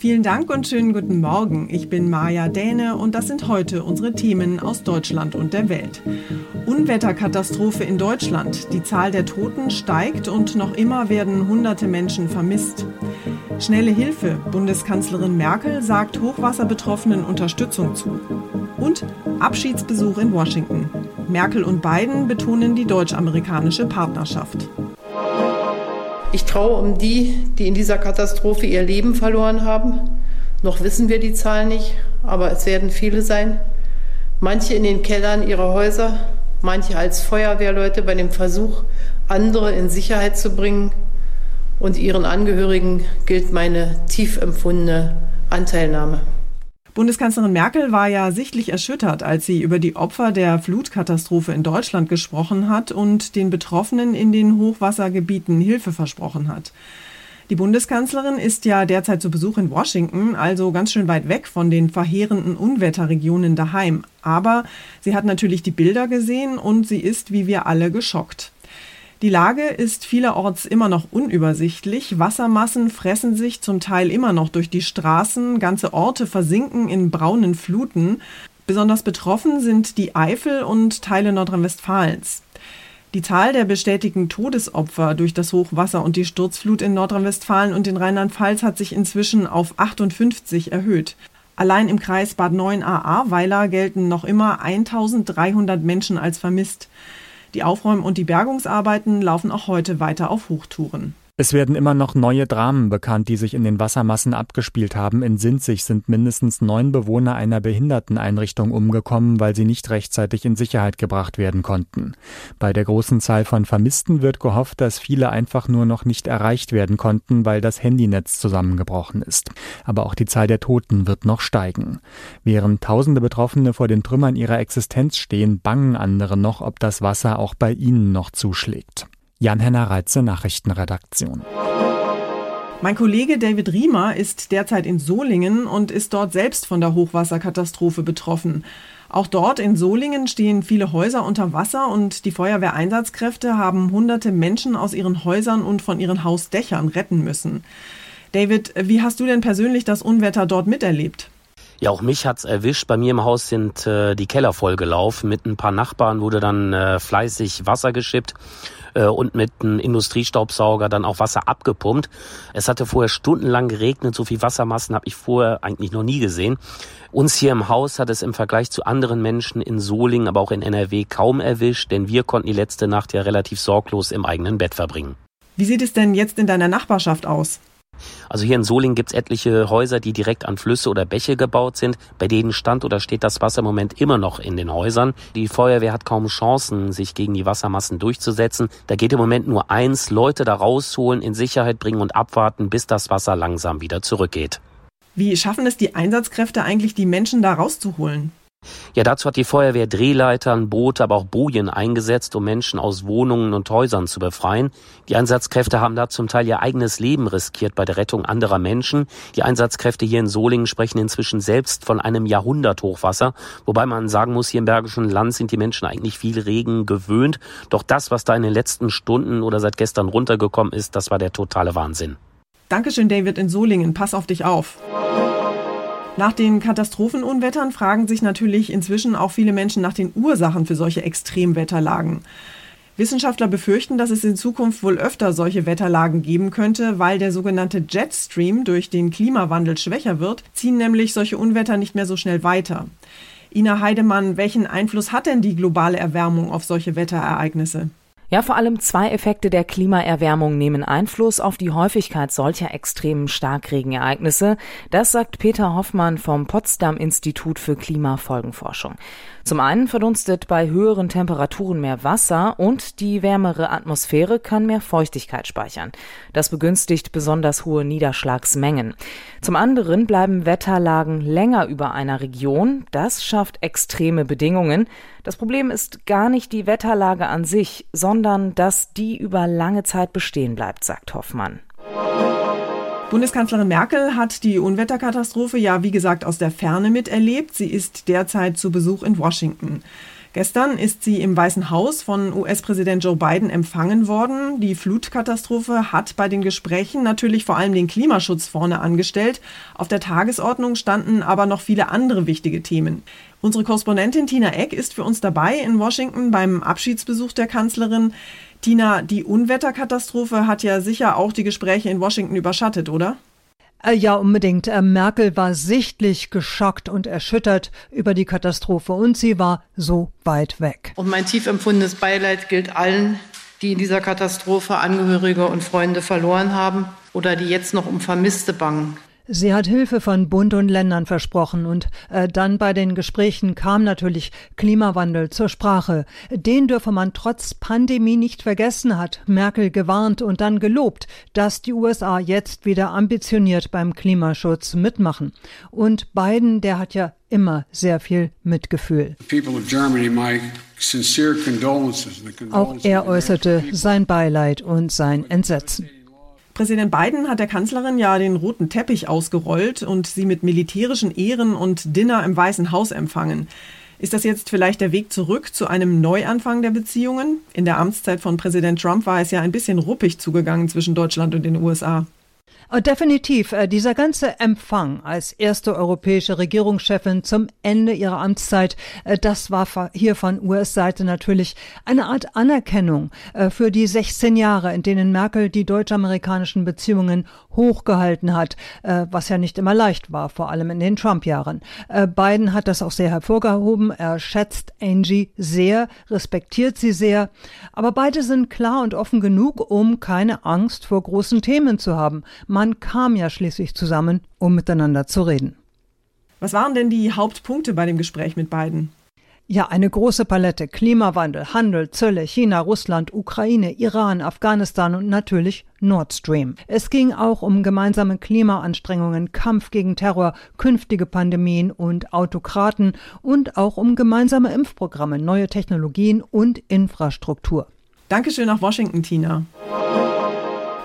Vielen Dank und schönen guten Morgen. Ich bin Maja Däne und das sind heute unsere Themen aus Deutschland und der Welt. Unwetterkatastrophe in Deutschland. Die Zahl der Toten steigt und noch immer werden hunderte Menschen vermisst. Schnelle Hilfe. Bundeskanzlerin Merkel sagt Hochwasserbetroffenen Unterstützung zu. Und Abschiedsbesuch in Washington. Merkel und Biden betonen die deutsch-amerikanische Partnerschaft. Ich traue um die, die in dieser Katastrophe ihr Leben verloren haben. Noch wissen wir die Zahl nicht, aber es werden viele sein. Manche in den Kellern ihrer Häuser, manche als Feuerwehrleute bei dem Versuch, andere in Sicherheit zu bringen. Und ihren Angehörigen gilt meine tief empfundene Anteilnahme. Bundeskanzlerin Merkel war ja sichtlich erschüttert, als sie über die Opfer der Flutkatastrophe in Deutschland gesprochen hat und den Betroffenen in den Hochwassergebieten Hilfe versprochen hat. Die Bundeskanzlerin ist ja derzeit zu Besuch in Washington, also ganz schön weit weg von den verheerenden Unwetterregionen daheim. Aber sie hat natürlich die Bilder gesehen und sie ist, wie wir alle, geschockt. Die Lage ist vielerorts immer noch unübersichtlich. Wassermassen fressen sich zum Teil immer noch durch die Straßen. Ganze Orte versinken in braunen Fluten. Besonders betroffen sind die Eifel und Teile Nordrhein-Westfalens. Die Zahl der bestätigten Todesopfer durch das Hochwasser und die Sturzflut in Nordrhein-Westfalen und in Rheinland-Pfalz hat sich inzwischen auf 58 erhöht. Allein im Kreis Bad 9a-Ahrweiler gelten noch immer 1300 Menschen als vermisst. Die Aufräum- und die Bergungsarbeiten laufen auch heute weiter auf Hochtouren. Es werden immer noch neue Dramen bekannt, die sich in den Wassermassen abgespielt haben. In Sinzig sind mindestens neun Bewohner einer Behinderteneinrichtung umgekommen, weil sie nicht rechtzeitig in Sicherheit gebracht werden konnten. Bei der großen Zahl von Vermissten wird gehofft, dass viele einfach nur noch nicht erreicht werden konnten, weil das Handynetz zusammengebrochen ist. Aber auch die Zahl der Toten wird noch steigen. Während tausende Betroffene vor den Trümmern ihrer Existenz stehen, bangen andere noch, ob das Wasser auch bei ihnen noch zuschlägt. Jan-Henner Reitze, Nachrichtenredaktion. Mein Kollege David Riemer ist derzeit in Solingen und ist dort selbst von der Hochwasserkatastrophe betroffen. Auch dort in Solingen stehen viele Häuser unter Wasser und die Feuerwehreinsatzkräfte haben hunderte Menschen aus ihren Häusern und von ihren Hausdächern retten müssen. David, wie hast du denn persönlich das Unwetter dort miterlebt? Ja, auch mich hat's erwischt. Bei mir im Haus sind äh, die Keller vollgelaufen. Mit ein paar Nachbarn wurde dann äh, fleißig Wasser geschippt äh, und mit einem Industriestaubsauger dann auch Wasser abgepumpt. Es hatte vorher stundenlang geregnet. So viel Wassermassen habe ich vorher eigentlich noch nie gesehen. Uns hier im Haus hat es im Vergleich zu anderen Menschen in Solingen, aber auch in NRW kaum erwischt, denn wir konnten die letzte Nacht ja relativ sorglos im eigenen Bett verbringen. Wie sieht es denn jetzt in deiner Nachbarschaft aus? Also hier in Solingen gibt's etliche Häuser, die direkt an Flüsse oder Bäche gebaut sind. Bei denen stand oder steht das Wasser im Moment immer noch in den Häusern. Die Feuerwehr hat kaum Chancen, sich gegen die Wassermassen durchzusetzen. Da geht im Moment nur eins, Leute da rausholen, in Sicherheit bringen und abwarten, bis das Wasser langsam wieder zurückgeht. Wie schaffen es die Einsatzkräfte eigentlich, die Menschen da rauszuholen? Ja, dazu hat die Feuerwehr Drehleitern, Boote, aber auch Bojen eingesetzt, um Menschen aus Wohnungen und Häusern zu befreien. Die Einsatzkräfte haben da zum Teil ihr eigenes Leben riskiert bei der Rettung anderer Menschen. Die Einsatzkräfte hier in Solingen sprechen inzwischen selbst von einem Jahrhunderthochwasser, wobei man sagen muss, hier im Bergischen Land sind die Menschen eigentlich viel Regen gewöhnt. Doch das, was da in den letzten Stunden oder seit gestern runtergekommen ist, das war der totale Wahnsinn. Dankeschön, David in Solingen. Pass auf dich auf. Nach den Katastrophenunwettern fragen sich natürlich inzwischen auch viele Menschen nach den Ursachen für solche Extremwetterlagen. Wissenschaftler befürchten, dass es in Zukunft wohl öfter solche Wetterlagen geben könnte, weil der sogenannte Jetstream durch den Klimawandel schwächer wird, ziehen nämlich solche Unwetter nicht mehr so schnell weiter. Ina Heidemann, welchen Einfluss hat denn die globale Erwärmung auf solche Wetterereignisse? Ja, vor allem zwei Effekte der Klimaerwärmung nehmen Einfluss auf die Häufigkeit solcher extremen Starkregenereignisse. Das sagt Peter Hoffmann vom Potsdam Institut für Klimafolgenforschung. Zum einen verdunstet bei höheren Temperaturen mehr Wasser und die wärmere Atmosphäre kann mehr Feuchtigkeit speichern. Das begünstigt besonders hohe Niederschlagsmengen. Zum anderen bleiben Wetterlagen länger über einer Region. Das schafft extreme Bedingungen. Das Problem ist gar nicht die Wetterlage an sich, sondern dass die über lange Zeit bestehen bleibt, sagt Hoffmann. Bundeskanzlerin Merkel hat die Unwetterkatastrophe ja, wie gesagt, aus der Ferne miterlebt. Sie ist derzeit zu Besuch in Washington. Gestern ist sie im Weißen Haus von US-Präsident Joe Biden empfangen worden. Die Flutkatastrophe hat bei den Gesprächen natürlich vor allem den Klimaschutz vorne angestellt. Auf der Tagesordnung standen aber noch viele andere wichtige Themen. Unsere Korrespondentin Tina Eck ist für uns dabei in Washington beim Abschiedsbesuch der Kanzlerin. Tina, die Unwetterkatastrophe hat ja sicher auch die Gespräche in Washington überschattet, oder? Äh, ja, unbedingt. Äh, Merkel war sichtlich geschockt und erschüttert über die Katastrophe und sie war so weit weg. Und mein tief empfundenes Beileid gilt allen, die in dieser Katastrophe Angehörige und Freunde verloren haben oder die jetzt noch um Vermisste bangen. Sie hat Hilfe von Bund und Ländern versprochen und äh, dann bei den Gesprächen kam natürlich Klimawandel zur Sprache. Den dürfe man trotz Pandemie nicht vergessen, hat Merkel gewarnt und dann gelobt, dass die USA jetzt wieder ambitioniert beim Klimaschutz mitmachen. Und Biden, der hat ja immer sehr viel Mitgefühl. Auch er äußerte sein Beileid und sein Entsetzen. Präsident Biden hat der Kanzlerin ja den roten Teppich ausgerollt und sie mit militärischen Ehren und Dinner im Weißen Haus empfangen. Ist das jetzt vielleicht der Weg zurück zu einem Neuanfang der Beziehungen? In der Amtszeit von Präsident Trump war es ja ein bisschen ruppig zugegangen zwischen Deutschland und den USA. Äh, definitiv. Äh, dieser ganze Empfang als erste europäische Regierungschefin zum Ende ihrer Amtszeit, äh, das war hier von US-Seite natürlich eine Art Anerkennung für die 16 Jahre, in denen Merkel die deutsch-amerikanischen Beziehungen hochgehalten hat, was ja nicht immer leicht war, vor allem in den Trump-Jahren. Biden hat das auch sehr hervorgehoben. Er schätzt Angie sehr, respektiert sie sehr. Aber beide sind klar und offen genug, um keine Angst vor großen Themen zu haben. Man kam ja schließlich zusammen, um miteinander zu reden. Was waren denn die Hauptpunkte bei dem Gespräch mit beiden? Ja, eine große Palette. Klimawandel, Handel, Zölle, China, Russland, Ukraine, Iran, Afghanistan und natürlich Nord Stream. Es ging auch um gemeinsame Klimaanstrengungen, Kampf gegen Terror, künftige Pandemien und Autokraten und auch um gemeinsame Impfprogramme, neue Technologien und Infrastruktur. Dankeschön nach Washington, Tina.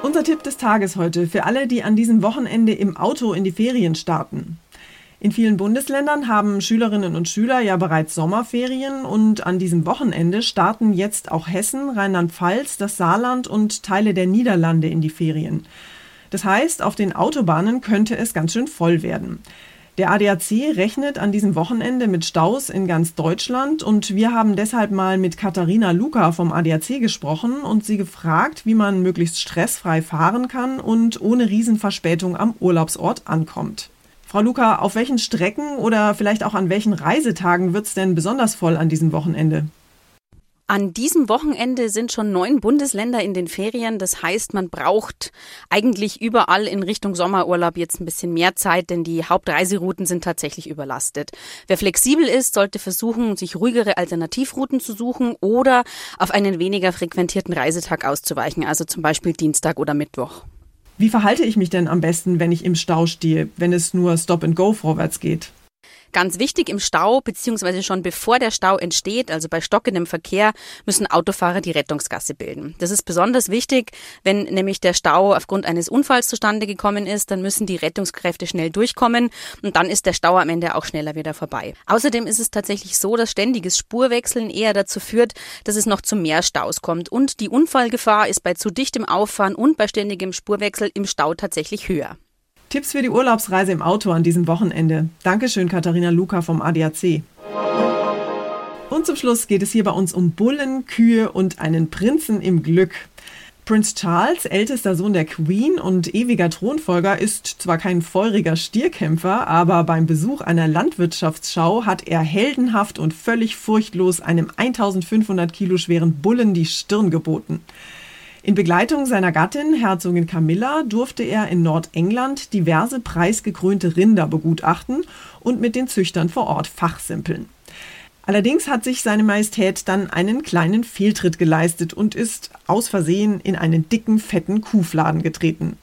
Unser Tipp des Tages heute für alle, die an diesem Wochenende im Auto in die Ferien starten. In vielen Bundesländern haben Schülerinnen und Schüler ja bereits Sommerferien und an diesem Wochenende starten jetzt auch Hessen, Rheinland-Pfalz, das Saarland und Teile der Niederlande in die Ferien. Das heißt, auf den Autobahnen könnte es ganz schön voll werden. Der ADAC rechnet an diesem Wochenende mit Staus in ganz Deutschland und wir haben deshalb mal mit Katharina Luca vom ADAC gesprochen und sie gefragt, wie man möglichst stressfrei fahren kann und ohne Riesenverspätung am Urlaubsort ankommt. Frau Luca, auf welchen Strecken oder vielleicht auch an welchen Reisetagen wird es denn besonders voll an diesem Wochenende? An diesem Wochenende sind schon neun Bundesländer in den Ferien. Das heißt, man braucht eigentlich überall in Richtung Sommerurlaub jetzt ein bisschen mehr Zeit, denn die Hauptreiserouten sind tatsächlich überlastet. Wer flexibel ist, sollte versuchen, sich ruhigere Alternativrouten zu suchen oder auf einen weniger frequentierten Reisetag auszuweichen, also zum Beispiel Dienstag oder Mittwoch. Wie verhalte ich mich denn am besten, wenn ich im Stau stehe, wenn es nur Stop and Go vorwärts geht? Ganz wichtig im Stau, beziehungsweise schon bevor der Stau entsteht, also bei stockendem Verkehr, müssen Autofahrer die Rettungsgasse bilden. Das ist besonders wichtig, wenn nämlich der Stau aufgrund eines Unfalls zustande gekommen ist, dann müssen die Rettungskräfte schnell durchkommen und dann ist der Stau am Ende auch schneller wieder vorbei. Außerdem ist es tatsächlich so, dass ständiges Spurwechseln eher dazu führt, dass es noch zu mehr Staus kommt und die Unfallgefahr ist bei zu dichtem Auffahren und bei ständigem Spurwechsel im Stau tatsächlich höher. Tipps für die Urlaubsreise im Auto an diesem Wochenende. Dankeschön, Katharina Luca vom ADAC. Und zum Schluss geht es hier bei uns um Bullen, Kühe und einen Prinzen im Glück. Prince Charles, ältester Sohn der Queen und ewiger Thronfolger, ist zwar kein feuriger Stierkämpfer, aber beim Besuch einer Landwirtschaftsschau hat er heldenhaft und völlig furchtlos einem 1500 Kilo schweren Bullen die Stirn geboten. In Begleitung seiner Gattin, Herzogin Camilla, durfte er in Nordengland diverse preisgekrönte Rinder begutachten und mit den Züchtern vor Ort fachsimpeln. Allerdings hat sich seine Majestät dann einen kleinen Fehltritt geleistet und ist aus Versehen in einen dicken, fetten Kuhfladen getreten.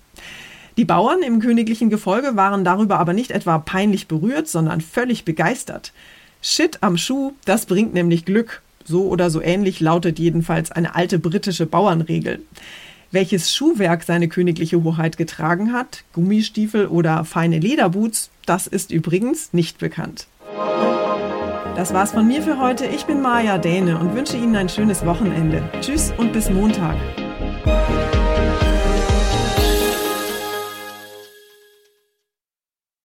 Die Bauern im königlichen Gefolge waren darüber aber nicht etwa peinlich berührt, sondern völlig begeistert. Shit am Schuh, das bringt nämlich Glück, so oder so ähnlich lautet jedenfalls eine alte britische Bauernregel. Welches Schuhwerk seine königliche Hoheit getragen hat, Gummistiefel oder feine Lederboots, das ist übrigens nicht bekannt. Das war's von mir für heute. Ich bin Maja Däne und wünsche Ihnen ein schönes Wochenende. Tschüss und bis Montag.